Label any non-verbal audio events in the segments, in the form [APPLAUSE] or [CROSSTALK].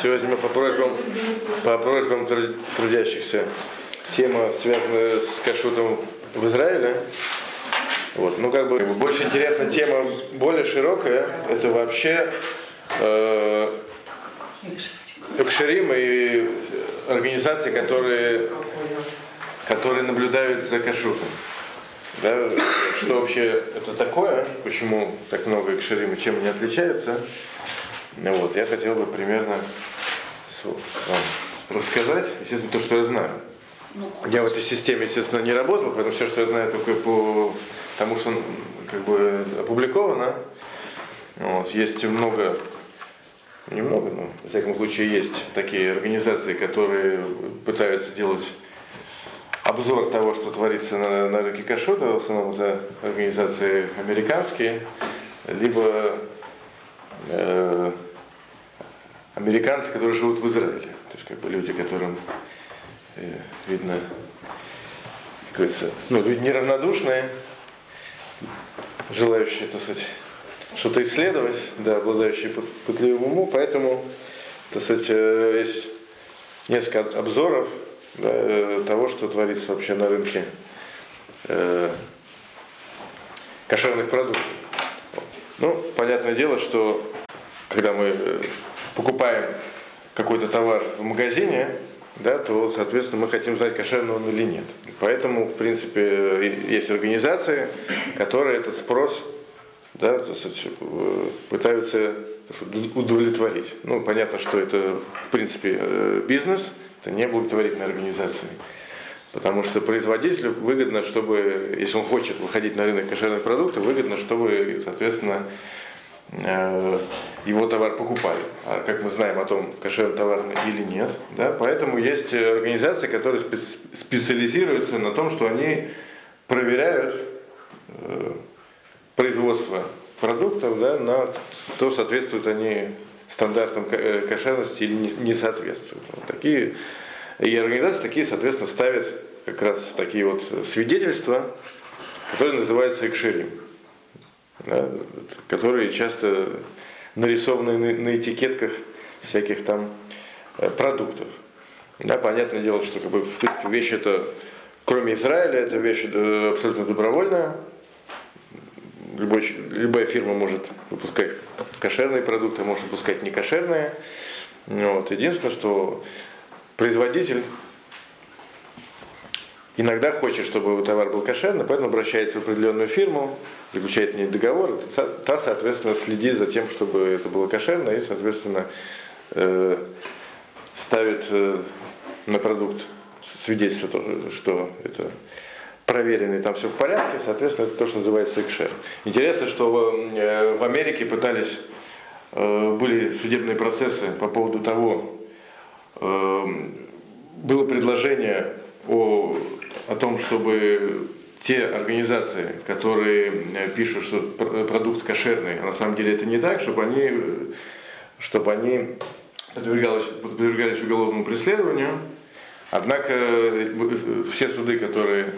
Сегодня мы по просьбам, по просьбам трудящихся тема, связанная с кашутом в Израиле. Вот. Ну, как бы, больше интересная тема, более широкая, это вообще э, экшерим и организации, которые, которые наблюдают за кашутом. Да, что вообще это такое, почему так много экшерим и чем они отличаются. Вот, я хотел бы примерно вам рассказать, естественно, то, что я знаю. Ну, я в этой системе, естественно, не работал, поэтому все, что я знаю, только по тому, что как бы опубликовано. Вот, есть много, немного, но в всяком случае есть такие организации, которые пытаются делать обзор того, что творится на, на рынке кашота, в основном это организации американские, либо э, американцы, которые живут в Израиле. То есть как бы люди, которым э, видно, как говорится, ну, люди неравнодушные, желающие, так сказать, что-то исследовать, да, обладающие пытливым умом, поэтому, так сказать, э, есть несколько обзоров да, э, того, что творится вообще на рынке э, кошерных продуктов. Ну, понятное дело, что когда мы э, покупаем какой-то товар в магазине, да, то, соответственно, мы хотим знать, кошерный он или нет. Поэтому, в принципе, есть организации, которые этот спрос да, пытаются удовлетворить. Ну, понятно, что это, в принципе, э, бизнес, это не благотворительная организация. Потому что производителю выгодно, чтобы, если он хочет выходить на рынок кошерных продуктов, выгодно, чтобы, соответственно, Э, его товар покупали. А как мы знаем о том, кошерный товар или нет. Да? Поэтому есть организации, которые специализируются на том, что они проверяют э, производство продуктов да, на то, соответствуют они стандартам э, кошерности или не, не соответствуют. Вот такие, и организации такие, соответственно, ставят как раз такие вот свидетельства, которые называются экшерим которые часто нарисованы на, на этикетках всяких там э, продуктов. Да, понятное дело, что как бы, в принципе, вещь это, кроме Израиля, это вещь э, абсолютно добровольная. Любой, любая фирма может выпускать кошерные продукты, может выпускать некошерные. Вот. Единственное, что производитель иногда хочет, чтобы товар был кошерный, поэтому обращается в определенную фирму, заключает в ней договор, та, соответственно, следит за тем, чтобы это было кошерно, и, соответственно, э, ставит э, на продукт свидетельство, что это проверенный, там все в порядке, соответственно, это то, что называется экшер. Интересно, что э, в Америке пытались, были судебные процессы по поводу того, было предложение о, о том, чтобы те организации, которые э, пишут, что продукт кошерный, а на самом деле это не так, чтобы они, чтобы они подвергались, подвергались уголовному преследованию. Однако э, все суды, которые,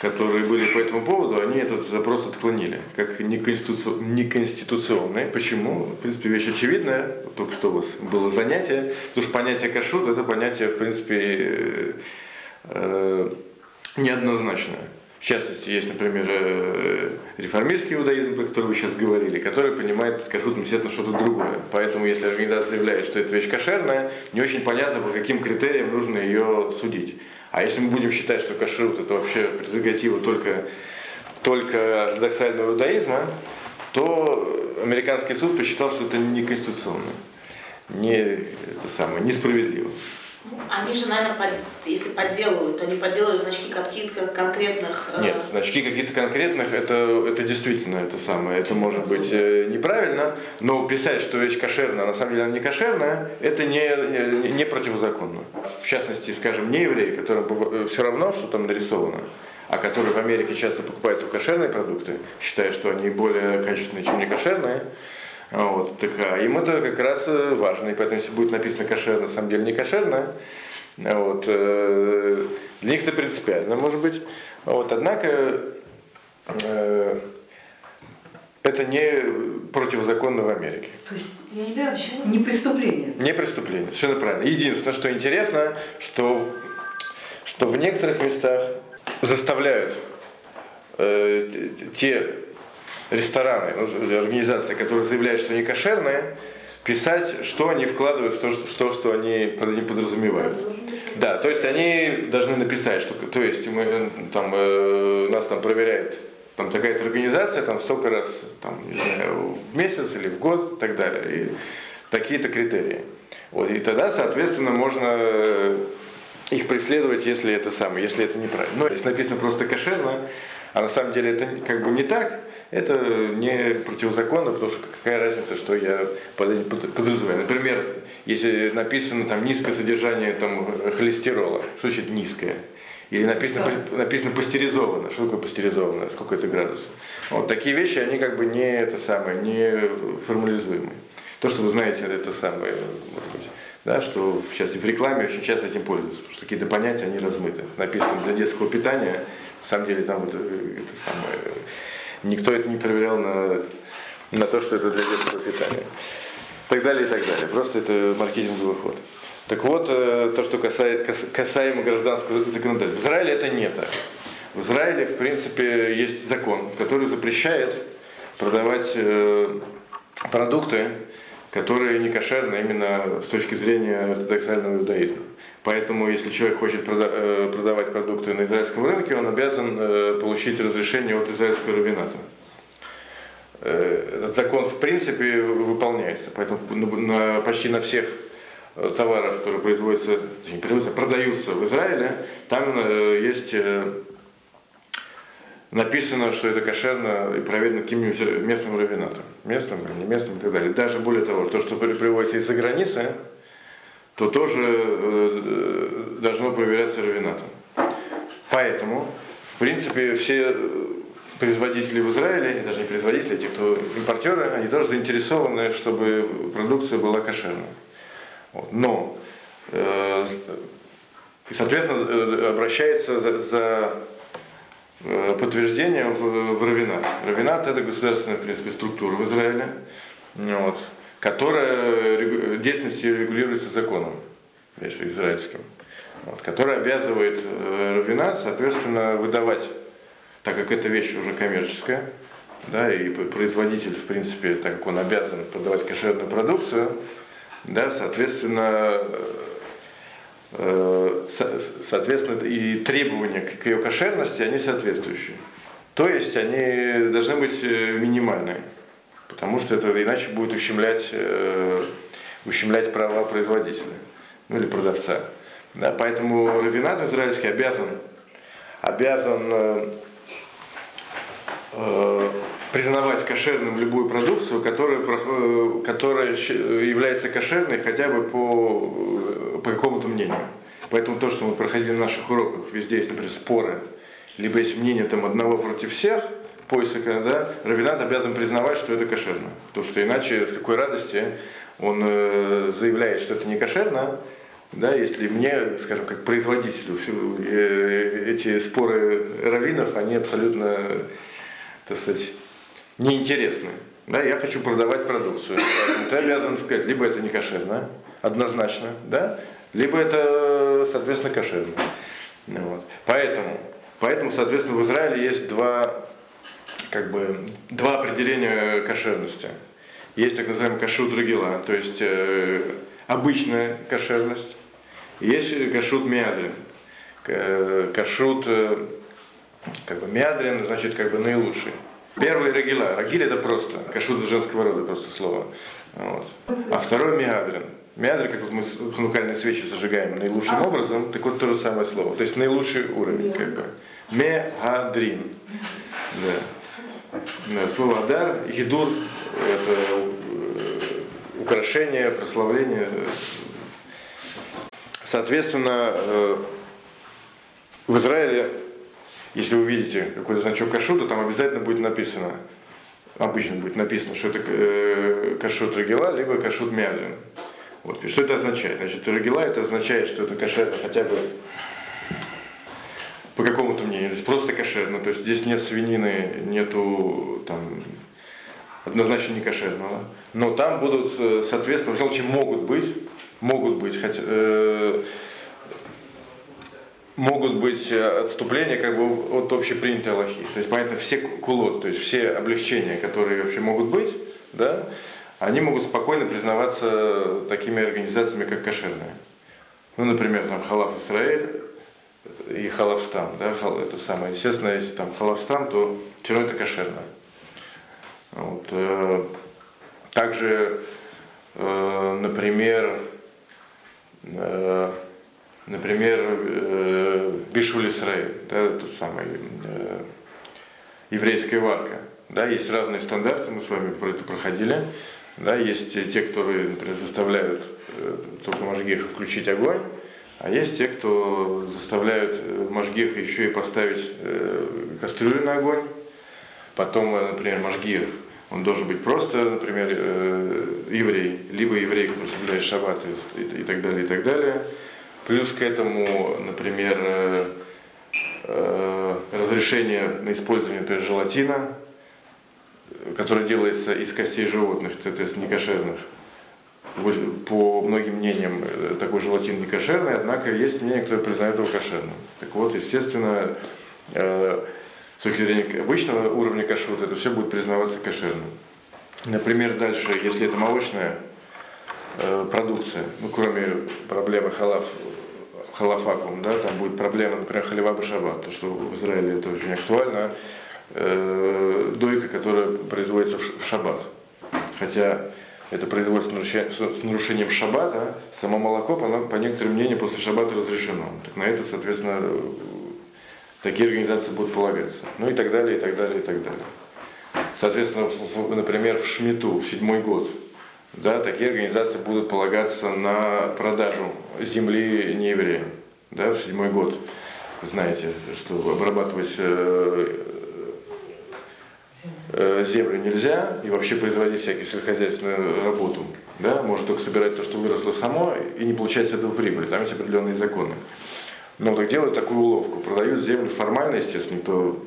которые были по этому поводу, они этот запрос отклонили, как неконституционный. Почему? В принципе, вещь очевидная. Только что у вас было занятие. Потому что понятие кашут это понятие, в принципе, э, неоднозначное. В частности, есть, например, э, реформистский иудаизм, про который вы сейчас говорили, который понимает под кашрутом, естественно, что-то другое. Поэтому, если организация заявляет, что эта вещь кошерная, не очень понятно, по каким критериям нужно ее судить. А если мы будем считать, что кашрут это вообще прерогатива только, только ортодоксального иудаизма, то американский суд посчитал, что это не конституционно, не, это самое, несправедливо. Они же, наверное, под, если подделывают, то они подделывают значки каких-то конкретных... Э... Нет, значки каких-то конкретных, это, это действительно это самое. Это может быть э, неправильно, но писать, что вещь кошерная, а на самом деле она не кошерная, это не, не, не противозаконно. В частности, скажем, не евреи, которым э, все равно, что там нарисовано, а которые в Америке часто покупают только кошерные продукты, считая, что они более качественные, чем не кошерные, вот, так, а им это как раз э, важно. И поэтому, если будет написано кошерно, на самом деле не кошерно, вот, э, для них это принципиально, может быть. Вот, однако, э, это не противозаконно в Америке. То есть, я не понимаю, почему? Не преступление. Не преступление, совершенно правильно. Единственное, что интересно, что, что в некоторых местах заставляют э, те рестораны, ну, организации, которые заявляют, что они кошерные, писать, что они вкладывают что, в то, что они подразумевают. Да, то есть они должны написать, что, то есть мы, э, там, э, нас там проверяет там такая-то организация, там столько раз, там, не знаю, в месяц или в год и так далее. И такие-то критерии. Вот, и тогда, соответственно, можно их преследовать, если это самое, если это неправильно. Но если написано просто кошерно, а на самом деле это как бы не так, это не противозаконно, потому что какая разница, что я подразумеваю. Например, если написано там низкое содержание там, холестерола, что значит низкое? Или написано, да. написано пастеризовано. Что такое пастеризовано? Сколько это градусов? Вот такие вещи, они как бы не это самое, не формализуемые. То, что вы знаете, это самое, может быть, да, что сейчас в рекламе очень часто этим пользуются, потому что какие-то понятия, они размыты. Написано для детского питания, на самом деле там это, это самое, никто это не проверял на, на то, что это для детского питания. И так далее, и так далее. Просто это маркетинговый ход. Так вот, э, то, что касается, касаемо гражданского законодательства. В Израиле это не так. В Израиле, в принципе, есть закон, который запрещает продавать э, продукты, которые не кошерны именно с точки зрения ортодоксального иудаизма. Поэтому, если человек хочет э, продавать продукты на израильском рынке, он обязан э, получить разрешение от израильского равената. Э, этот закон, в принципе, выполняется. Поэтому почти на всех товарах, которые производятся, не производятся, продаются в Израиле, там есть написано, что это кошерно и проверено каким-нибудь местным равенатом. Местным не местным и так далее. Даже более того, то, что приводится из-за границы, то тоже э, должно проверяться равенатом. Поэтому, в принципе, все производители в Израиле, даже не производители, а те, кто импортеры, они тоже заинтересованы, чтобы продукция была кошерной. Вот. Но, э, соответственно, э, обращается за, за э, подтверждением в, в Равинат. Равинат это государственная, в принципе, структура в Израиле. Вот которая деятельностью регулируется законом израильским, вот, который обязывает э, раввинат, соответственно, выдавать, так как эта вещь уже коммерческая, да, и производитель, в принципе, так как он обязан продавать кошерную продукцию, да, соответственно, э, соответственно, и требования к ее кошерности, они соответствующие. То есть они должны быть э, минимальные потому что это иначе будет ущемлять, э, ущемлять права производителя, ну или продавца. Да, поэтому равинат израильский обязан, обязан э, э, признавать кошерным любую продукцию, которая, э, которая является кошерной хотя бы по, по какому-то мнению. Поэтому то, что мы проходили на наших уроках, везде есть, например, споры, либо есть мнение там одного против всех – поиска, да, равенат обязан признавать, что это кошерно. Потому что иначе с какой радости он э, заявляет, что это не кошерно, да, если мне, скажем, как производителю, все, э, эти споры раввинов, они абсолютно, так сказать, неинтересны. Да, я хочу продавать продукцию. Ты обязан сказать, либо это не кошерно, однозначно, да, либо это, соответственно, кошерно. Вот. Поэтому, поэтому, соответственно, в Израиле есть два как бы два определения кошерности. Есть так называемый кашут рагила, то есть э, обычная кошерность, есть кашут миадрин. Кашут э, как бы миадрин, значит как бы наилучший. Первый рагила. Рагиль это просто. Кашут женского рода просто слово. Вот. А второй миадрин. Миадрин, как вот мы ханукальные свечи зажигаем наилучшим а. образом, так вот то же самое слово. То есть наилучший уровень. Как бы. Меадрин. Да. Слово Адар, Гидур – это э, украшение, прославление. Соответственно, э, в Израиле, если вы видите какой-то значок кашута, там обязательно будет написано, обычно будет написано, что это э, кашут рагила, либо кашут мядрин. Вот. И что это означает? Значит, рагила это означает, что это кошерно хотя бы по какому-то мнению, то есть просто кошерно, то есть здесь нет свинины, нету там однозначно не кошерного. Но там будут, э, соответственно, в всяком случае, могут быть, могут быть, хотя, э, могут быть отступления как бы от общепринятой Аллахи. То есть, понятно, все кулот, то есть все облегчения, которые вообще могут быть, да, они могут спокойно признаваться такими организациями, как кошерные. Ну, например, там Халаф Исраэль и Халавстан, да, это самое. Естественно, если там Халавстан, то все равно это кошерно. Вот. Э, также, э, например, э, например, Бишуль Исраиль, да, это самое, еврейская варка. Да, есть разные стандарты, мы с вами про это проходили. Да, есть те, которые, например, заставляют только Можгеха включить огонь, а есть те, кто заставляют Можгеха еще и поставить кастрюлю на огонь, Потом, э, например, Машгир, он должен быть просто, например, э, еврей, либо еврей, который соблюдает шаббат и, так далее, и так далее. Плюс к этому, например, э, разрешение на использование, например, желатина, которое делается из костей животных, соответственно, некошерных. По многим мнениям такой желатин не кошерный, однако есть мнение, которое признает его кошерным. Так вот, естественно, с точки зрения обычного уровня кашрута, это все будет признаваться кошерным. Например, дальше, если это молочная э, продукция, ну, кроме проблемы халаф, халафакум, да, там будет проблема, например, халива башабат, то, что в Израиле это очень актуально, э, дойка, которая производится в шаббат. Хотя это производится с нарушением шаббата, само молоко, оно, по некоторым мнениям, после шаббата разрешено. Так на это, соответственно, такие организации будут полагаться. Ну и так далее, и так далее, и так далее. Соответственно, в, например, в Шмиту, в седьмой год, да, такие организации будут полагаться на продажу земли неевреям. Да, в седьмой год, знаете, что обрабатывать э, землю нельзя и вообще производить всякие сельскохозяйственную работу. Да, может только собирать то, что выросло само, и не получать с этого прибыли. Там есть определенные законы. Но так делают такую уловку. Продают землю формально, естественно, никто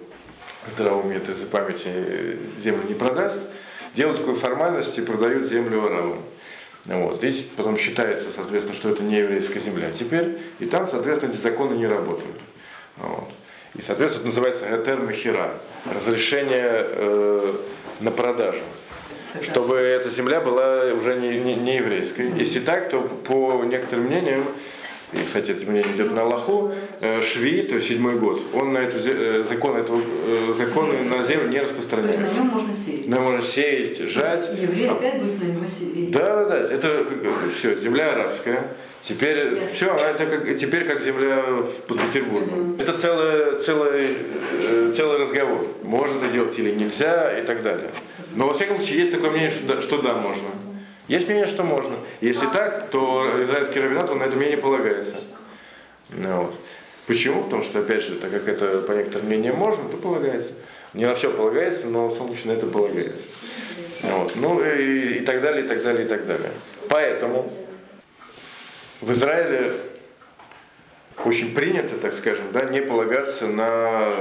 здраво умеет из-за памяти землю не продаст. Делают такую формальность и продают землю арабам. Вот. И потом считается, соответственно, что это не еврейская земля теперь. И там, соответственно, эти законы не работают. Вот. И, соответственно, называется гатер махира, разрешение э, на продажу. Чтобы эта земля была уже не, не, не еврейской. Если так, то по некоторым мнениям и, кстати, это мне идет на Аллаху, э, Шви, то есть седьмой год, он на эту, э, закон этого, э, законы на землю не распространяется. То есть на нем можно сеять. На можно сеять, жать. И еврей а... опять будет на него сеять. Да, да, да, это все, земля арабская. Теперь Ясно. все, это как, теперь как земля под Петербургом. Mm-hmm. Это целый, целый, целый разговор. Можно это делать или нельзя и так далее. Но во всяком случае есть такое мнение, что да, что да можно. Есть мнение, что можно. Если так, то израильский равенат, на это мнение полагается. Ну, вот. Почему? Потому что, опять же, так как это по некоторым мнениям можно, то полагается. Не на все полагается, но, собственно, это полагается. Вот. Ну и, и так далее, и так далее, и так далее. Поэтому в Израиле очень принято, так скажем, да, не полагаться на,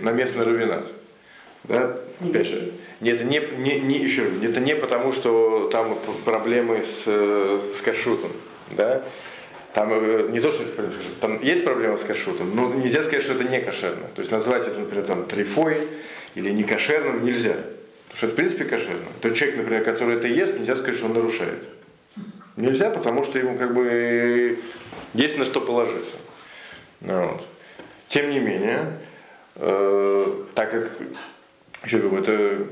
на местный равенат. Да? Опять же, это не, не, не, еще, это не потому, что там проблемы с, с кашутом. Да? Там э, не то, что есть проблемы с кашрутом, там есть проблемы с кашрутом, но нельзя сказать, что это не кошерно. То есть назвать это, например, там, трифой или не кошерным нельзя. Потому что это, в принципе, кошерно. Тот человек, например, который это ест, нельзя сказать, что он нарушает. Нельзя, потому что ему как бы есть на что положиться. Вот. Тем не менее, э, так как еще говорю, это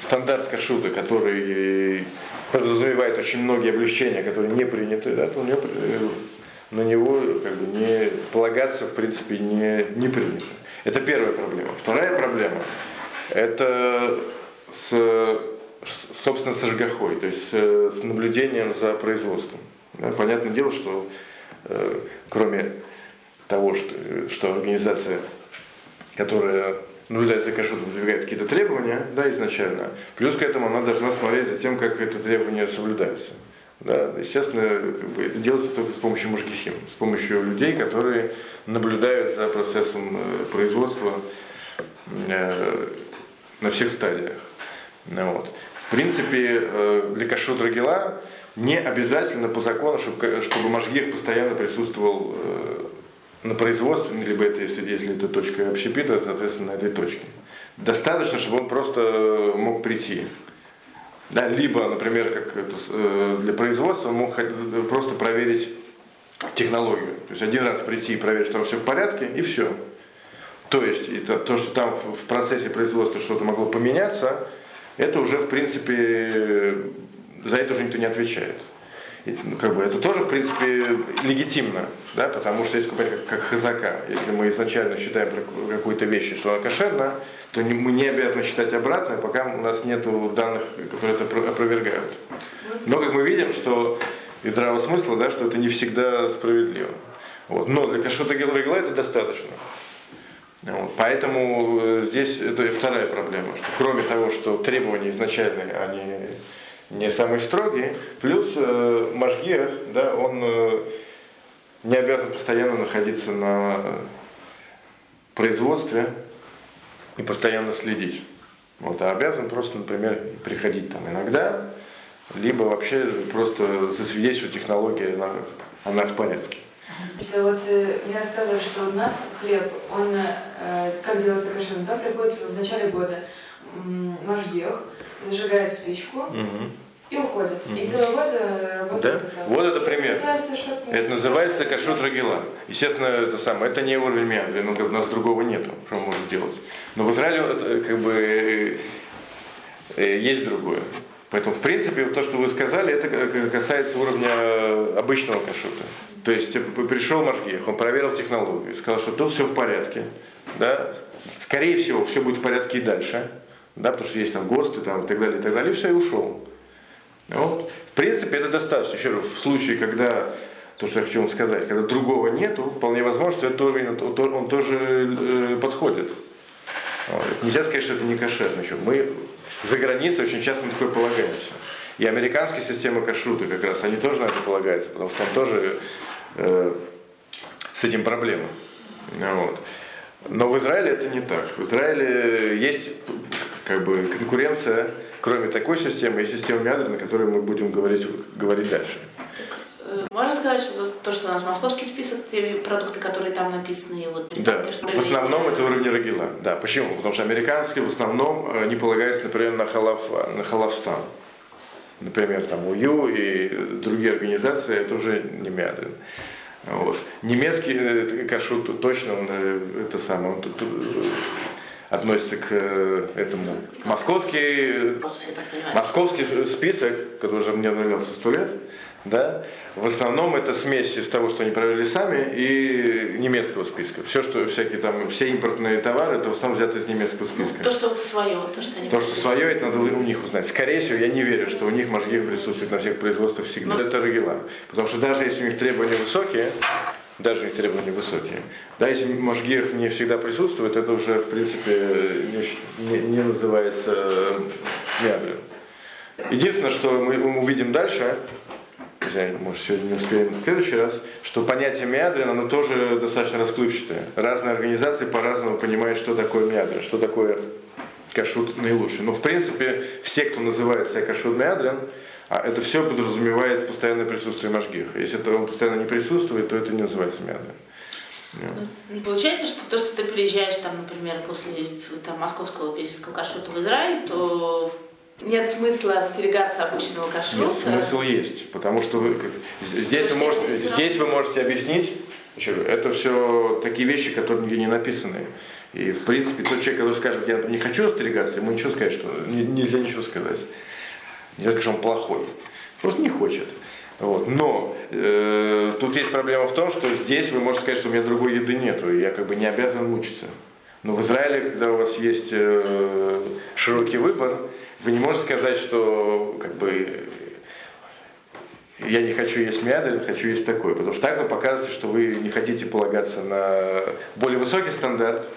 стандарт кашута, который подразумевает очень многие облегчения, которые не приняты, да, то у него, э, на него как бы не полагаться в принципе не, не принято. Это первая проблема. Вторая проблема это с, собственно, с ажгахой, то есть с, с наблюдением за производством. Да, понятное дело, что э, кроме того, что, что организация, которая наблюдать за кашрутом, выдвигает какие-то требования, да, изначально. Плюс к этому она должна смотреть за тем, как это требование соблюдается. Да, естественно, как бы это делается только с помощью мужгихим, с помощью людей, которые наблюдают за процессом э, производства э, на всех стадиях. Ну, вот. В принципе, э, для кашут рагила не обязательно по закону, чтобы, чтобы Машгих постоянно присутствовал э, на производстве, либо это, если, если это точка общепита, соответственно, на этой точке. Достаточно, чтобы он просто мог прийти. Да, либо, например, как это, э, для производства он мог просто проверить технологию. То есть один раз прийти и проверить, что там все в порядке, и все. То есть это, то, что там в процессе производства что-то могло поменяться, это уже, в принципе, за это уже никто не отвечает. И, ну, как бы, это тоже, в принципе, легитимно, да, потому что если как, как хазака, если мы изначально считаем какую-то вещь, что она кошерна, то не, мы не обязаны считать обратно, пока у нас нет данных, которые это опровергают. Но как мы видим, что из здравого смысла, да, что это не всегда справедливо. Вот. Но для кашота гелрегла это достаточно. Вот. Поэтому э, здесь это вторая проблема, что кроме того, что требования изначальные, они не самые строгие, плюс э, Машгиах, да, он э, не обязан постоянно находиться на производстве и постоянно следить. Вот, а обязан просто, например, приходить там иногда, либо вообще просто засвидетельствовать технология, она, она в порядке. Это вот э, мне рассказывали, что у нас хлеб, он, э, как делается кошерным, да, приходит в начале года Машгех, зажигает свечку угу. и уходит. Угу. И целый год э, работает. Да? Это. Вот это пример. Это называется, это называется кашут рагила. Естественно, это самое, это не уровень мядры, ну, у нас другого нету, что мы можем делать. Но в Израиле это, как бы есть другое. Поэтому, в принципе, то, что вы сказали, это касается уровня обычного кашута. То есть пришел Машгех, он проверил технологию, сказал, что тут все в порядке. Да? Скорее всего, все будет в порядке и дальше. Да, потому что есть там ГОСТы там, и так далее, и так далее, и все, и ушел. Вот. В принципе, это достаточно. Еще раз, в случае, когда, то, что я хочу вам сказать, когда другого нету, вполне возможно, что этот уровень, он тоже э, подходит. Вот. Нельзя сказать, что это не кошерно еще. Мы за границей очень часто на такое полагаемся. И американские системы кашрута как раз, они тоже на это полагаются, потому что там тоже э, с этим проблемы. Вот. Но в Израиле это не так. В Израиле есть как бы конкуренция, кроме такой системы, и системы ядер, на которой мы будем говорить, говорить дальше. Э, можно сказать, что то, что у нас московский список, те продукты, которые там написаны, вот Да, в основном это уровень рагила. Да, почему? Потому что американские в основном э, не полагаются, например, на, халав, на халавстан. Например, там УЮ и другие организации, это уже не мядрин. Вот. Немецкий э, кашут точно он, это самое, он относится к этому. Московский, московский список, который уже мне обновлялся сто лет, да, в основном это смесь из того, что они проверили сами, и немецкого списка. Все, что всякие там, все импортные товары, это в основном взято из немецкого списка. То, что свое, то, что они То, что свое, это надо у них узнать. Скорее всего, я не верю, что у них мажгих присутствует на всех производствах всегда. Но... Это регуляр. Потому что даже если у них требования высокие, даже их требования высокие. Да, если Машгех не всегда присутствует, это уже, в принципе, не, не, называется мябрем. Единственное, что мы увидим дальше, может, сегодня не успеем в следующий раз, что понятие миадрин, оно тоже достаточно расплывчатое. Разные организации по-разному понимают, что такое миадрин, что такое кашут наилучший. Но, в принципе, все, кто называет себя кашут миадрин, а это все подразумевает постоянное присутствие Машгиха. Если это он постоянно не присутствует, то это не называется миадрин. Yeah. Получается, что то, что ты приезжаешь, там, например, после там, московского песенского кашута в Израиль, то нет смысла остерегаться обычного кашрута? Нет, смысл есть, потому что вы, здесь, вы можете, здесь вы можете объяснить, это все такие вещи, которые нигде не написаны. И в принципе тот человек, который скажет, я не хочу остерегаться, ему ничего сказать, что нельзя ничего сказать. Нельзя сказать, что он плохой. Просто не хочет. Вот. Но э, тут есть проблема в том, что здесь вы можете сказать, что у меня другой еды нету, и я как бы не обязан мучиться. Но в Израиле, когда у вас есть э, широкий выбор, вы не можете сказать, что как бы я не хочу есть мядрин, хочу есть такой. Потому что так вы показываете, что вы не хотите полагаться на более высокий стандарт,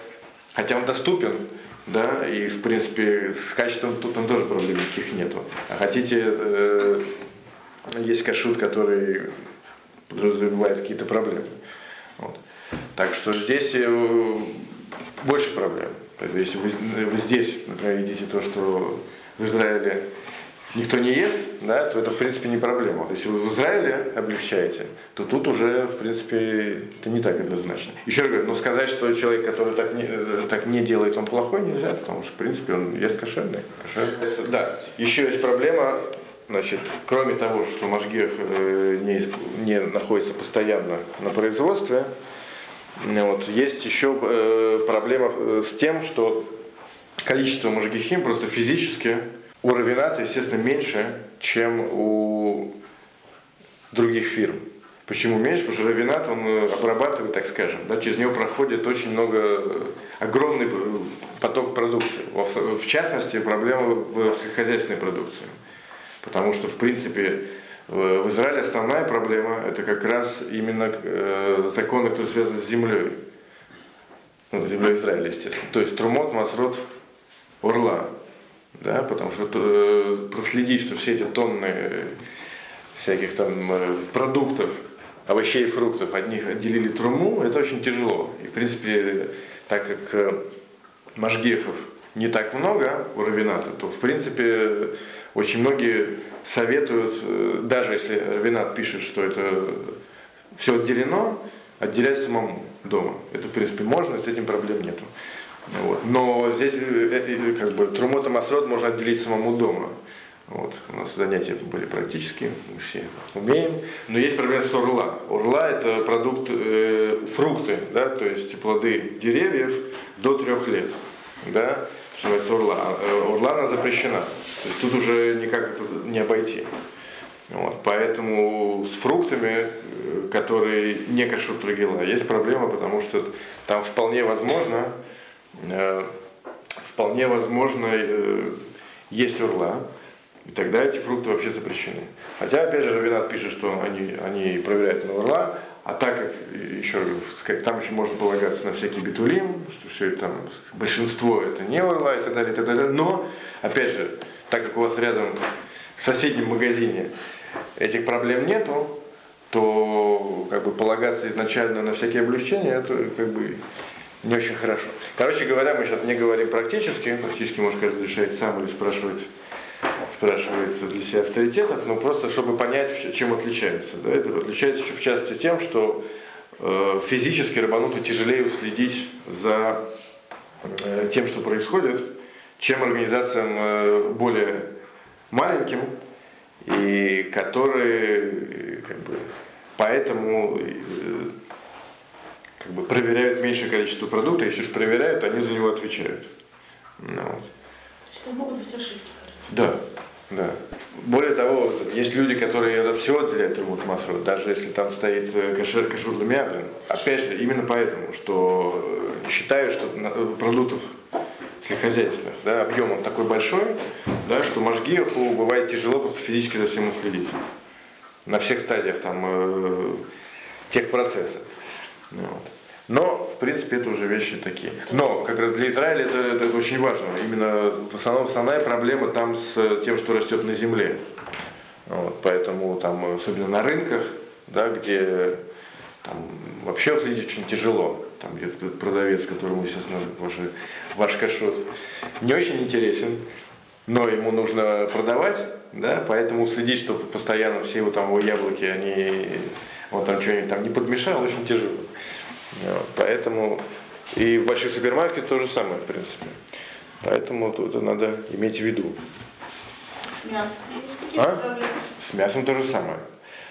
хотя он доступен, да, и в принципе с качеством тут там тоже проблем никаких нету. А хотите, э, есть кашут, который подразумевает какие-то проблемы. Вот. Так что здесь э, больше проблем. Если вы, вы здесь, например, едите то, что в Израиле никто не ест, да, то это в принципе не проблема. Вот если вы в Израиле облегчаете, то тут уже в принципе это не так однозначно. Еще раз говорю, но сказать, что человек, который так не, э, так не делает, он плохой, нельзя, потому что в принципе он ест кошерный. кошерный. Да, еще есть проблема, значит, кроме того, что Машгех э, не, не находится постоянно на производстве, вот, есть еще э, проблема с тем, что количество Машгехим просто физически у Равината, естественно, меньше, чем у других фирм. Почему меньше? Потому что равинат, он э, обрабатывает, так скажем, да, через него проходит очень много, э, огромный э, поток продукции. В частности, проблема в сельскохозяйственной продукции. Потому что, в принципе, в Израиле основная проблема это как раз именно законы, которые связаны с землей. Ну, землей Израиля, естественно. То есть Трумот, Масрот, Орла да, потому что э, проследить, что все эти тонны всяких там э, продуктов, овощей и фруктов от них отделили труму, это очень тяжело. И в принципе, так как э, Машгехов не так много у Равината, то в принципе очень многие советуют, даже если Равинат пишет, что это все отделено, отделять самому дома. Это в принципе можно, с этим проблем нету. Вот. Но здесь э, э, как бы Трумота Масрод можно отделить самому дома. Вот. У нас занятия были практически, мы все умеем. Но есть проблема с урла. Урла это продукт, э, фрукты, да, то есть плоды деревьев до трех лет. Да, называется урла. А, э, урла она запрещена. То есть тут уже никак не обойти. Вот, поэтому с фруктами, которые не кашут трагила, есть проблема, потому что там вполне возможно, Э, вполне возможно э, есть урла, и тогда эти фрукты вообще запрещены. Хотя, опять же, Равинат пишет, что они, они проверяют на урла, а так как, еще раз, там еще можно полагаться на всякий битулим, что все это там, большинство это не урла и так далее, и так далее. Но, опять же, так как у вас рядом в соседнем магазине этих проблем нету, то как бы полагаться изначально на всякие облегчения, это как бы не очень хорошо. Короче говоря, мы сейчас не говорим практически, практически, может, каждый решает сам или спрашивать спрашивается для себя авторитетов, но просто чтобы понять, чем отличается. Да? Это отличается в частности тем, что э, физически рабануту тяжелее уследить за э, тем, что происходит, чем организациям э, более маленьким, и которые э, как бы, поэтому э, как бы проверяют меньшее количество продукта, если уж проверяют, они за него отвечают. Ну, вот. Что могут быть ошибки. Да, да. Более того, есть люди, которые это все отделяют Румут Масру, даже если там стоит э, кашер, кашур Ламиадрин. Опять же, именно поэтому, что э, считают, что э, продуктов сельскохозяйственных, да, объем он такой большой, да, что Машгиаху бывает тяжело просто физически за всем уследить. На всех стадиях там э, тех процессов. Вот. Но, в принципе, это уже вещи такие. Но, как раз для Израиля это, это очень важно. Именно в основном основная проблема там с тем, что растет на земле. Вот, поэтому там, особенно на рынках, да, где там вообще следить очень тяжело. Там где продавец, которому сейчас нужен ваш, кашот, не очень интересен, но ему нужно продавать, да, поэтому следить, чтобы постоянно все его там его яблоки, они вот там что-нибудь там не подмешал, очень тяжело. Поэтому и в больших супермаркетах то же самое, в принципе. Поэтому тут надо иметь в виду. С мясом. А? С мясом то же самое.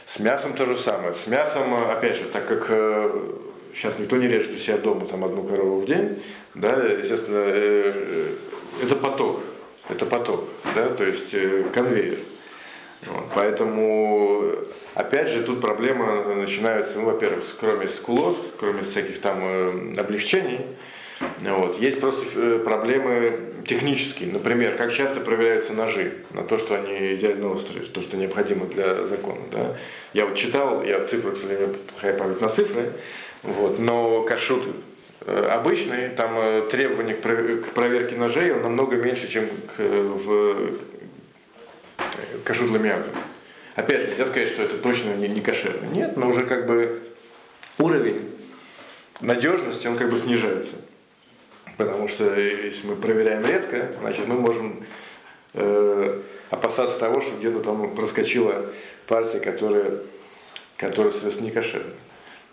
С мясом то же самое. С мясом, опять же, так как э, сейчас никто не режет у себя дома там одну корову в день, да, естественно, э, э это поток. Это поток, да, то есть э, конвейер. Вот, поэтому, опять же, тут проблема начинается, ну, во-первых, кроме скулот, кроме всяких там э, облегчений, вот, есть просто э, проблемы технические. Например, как часто проверяются ножи на то, что они идеально острые, то, что необходимо для закона. Да? Я вот читал, я цифры, к сожалению, плохая память на цифры, вот, но кашут э, обычный, там требования к проверке ножей он намного меньше, чем к, в кашут ламиадру. Опять же, нельзя сказать, что это точно не, не кошерно. Нет, но уже как бы уровень надежности, он как бы снижается. Потому что если мы проверяем редко, значит мы можем э, опасаться того, что где-то там проскочила партия, которая, которая соответственно, не кошерная.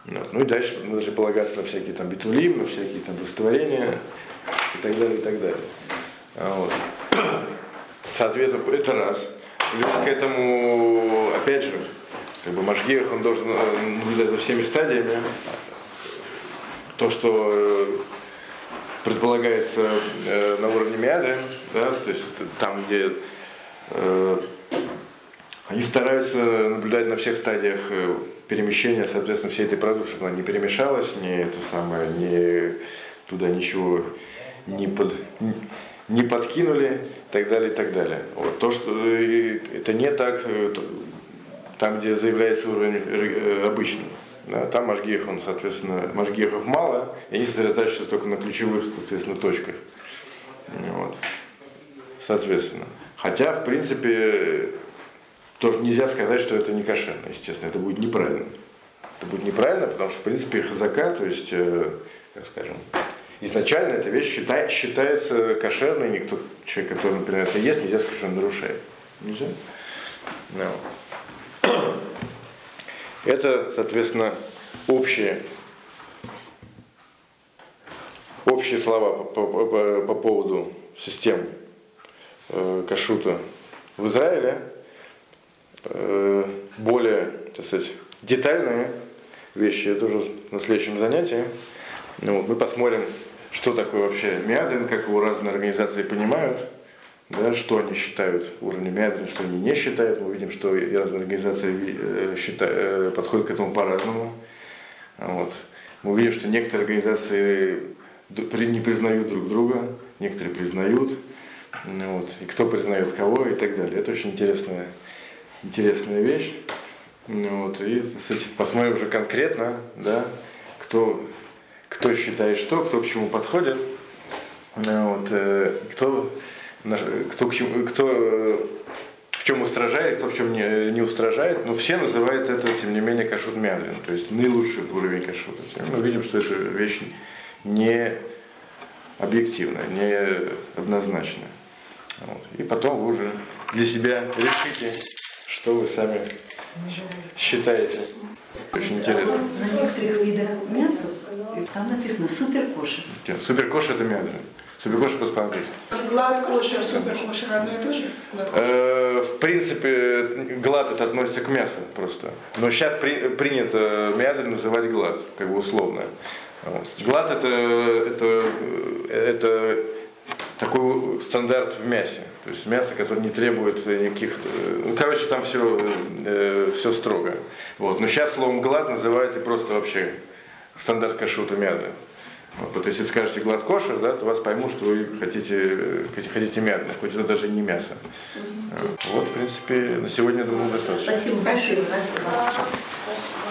Вот. Ну и дальше мы должны полагаться на всякие там битулим, на всякие там растворения и так далее, и так далее. Вот. Соответственно, это раз. Плюс к этому, опять же, как бы Машгех, он должен э, наблюдать за всеми стадиями. То, что э, предполагается э, на уровне мяды, да, то есть там, где они стараются наблюдать на всех стадиях перемещения, соответственно, всей этой продукции, чтобы она не перемешалась, не это самое, не туда ничего не, под, не подкинули, и так далее, и так далее. Вот. То, что э, это не так, э, там, где заявляется уровень обычный. Да, там Машгех, соответственно, Машгехов мало, и они сосредотачиваются только на ключевых, соответственно, точках. Вот. Соответственно. Хотя, в принципе, тоже нельзя сказать, что это не кошерно, естественно, это будет неправильно. Это будет неправильно, потому что, в принципе, хазака, то есть, э, как скажем, изначально эта вещь считай, считается кошерной, никто, человек, который, например, это ест, нельзя сказать, что он нарушает. Нельзя. No. [CLEARS THROAT] Это, соответственно, общие, общие слова по, по, по, по поводу систем э, кашута в Израиле. Э, более, так сказать, детальные вещи, это уже на следующем занятии. Ну, вот, мы посмотрим, что такое вообще Миадин, как его разные организации понимают, да, что они считают уровнем Миадин, что они не считают. Мы видим, что и разные организации э, считают, э, подходят к этому по-разному. Вот. Мы увидим, что некоторые организации не признают друг друга, некоторые признают, вот, и кто признает кого и так далее. Это очень интересная интересная вещь. Ну вот, и кстати, посмотрим уже конкретно, да, кто, кто считает что, кто к чему подходит, вот, э, кто, кто, к чему, кто в чем устражает, кто в чем не, не устражает, но все называют это, тем не менее, кашут мядлин, то есть наилучший уровень кашута. Мы видим, что это вещь не объективная, не однозначная. Вот. И потом вы уже для себя решите, что вы сами считаете? Очень интересно. На некоторых видах мяса там написано супер кошер. Супер кошер это мясо. Супер кошер просто по-английски. Глад кошер, супер кошер одно и то же? Э, в принципе, глад это относится к мясу просто. Но сейчас при, принято мясо называть глад, как бы условно. Вот. Глад это, это, это такой стандарт в мясе. То есть мясо, которое не требует никаких... Э, ну, короче, там все, э, все строго. Вот. Но сейчас словом глад называют и просто вообще стандарт кашута мяда. Вот, если скажете глад кошер, да, то вас поймут, что вы хотите, хотите мядно, хоть это даже не мясо. Вот, в принципе, на сегодня, думаю, достаточно. Спасибо. Спасибо. Спасибо.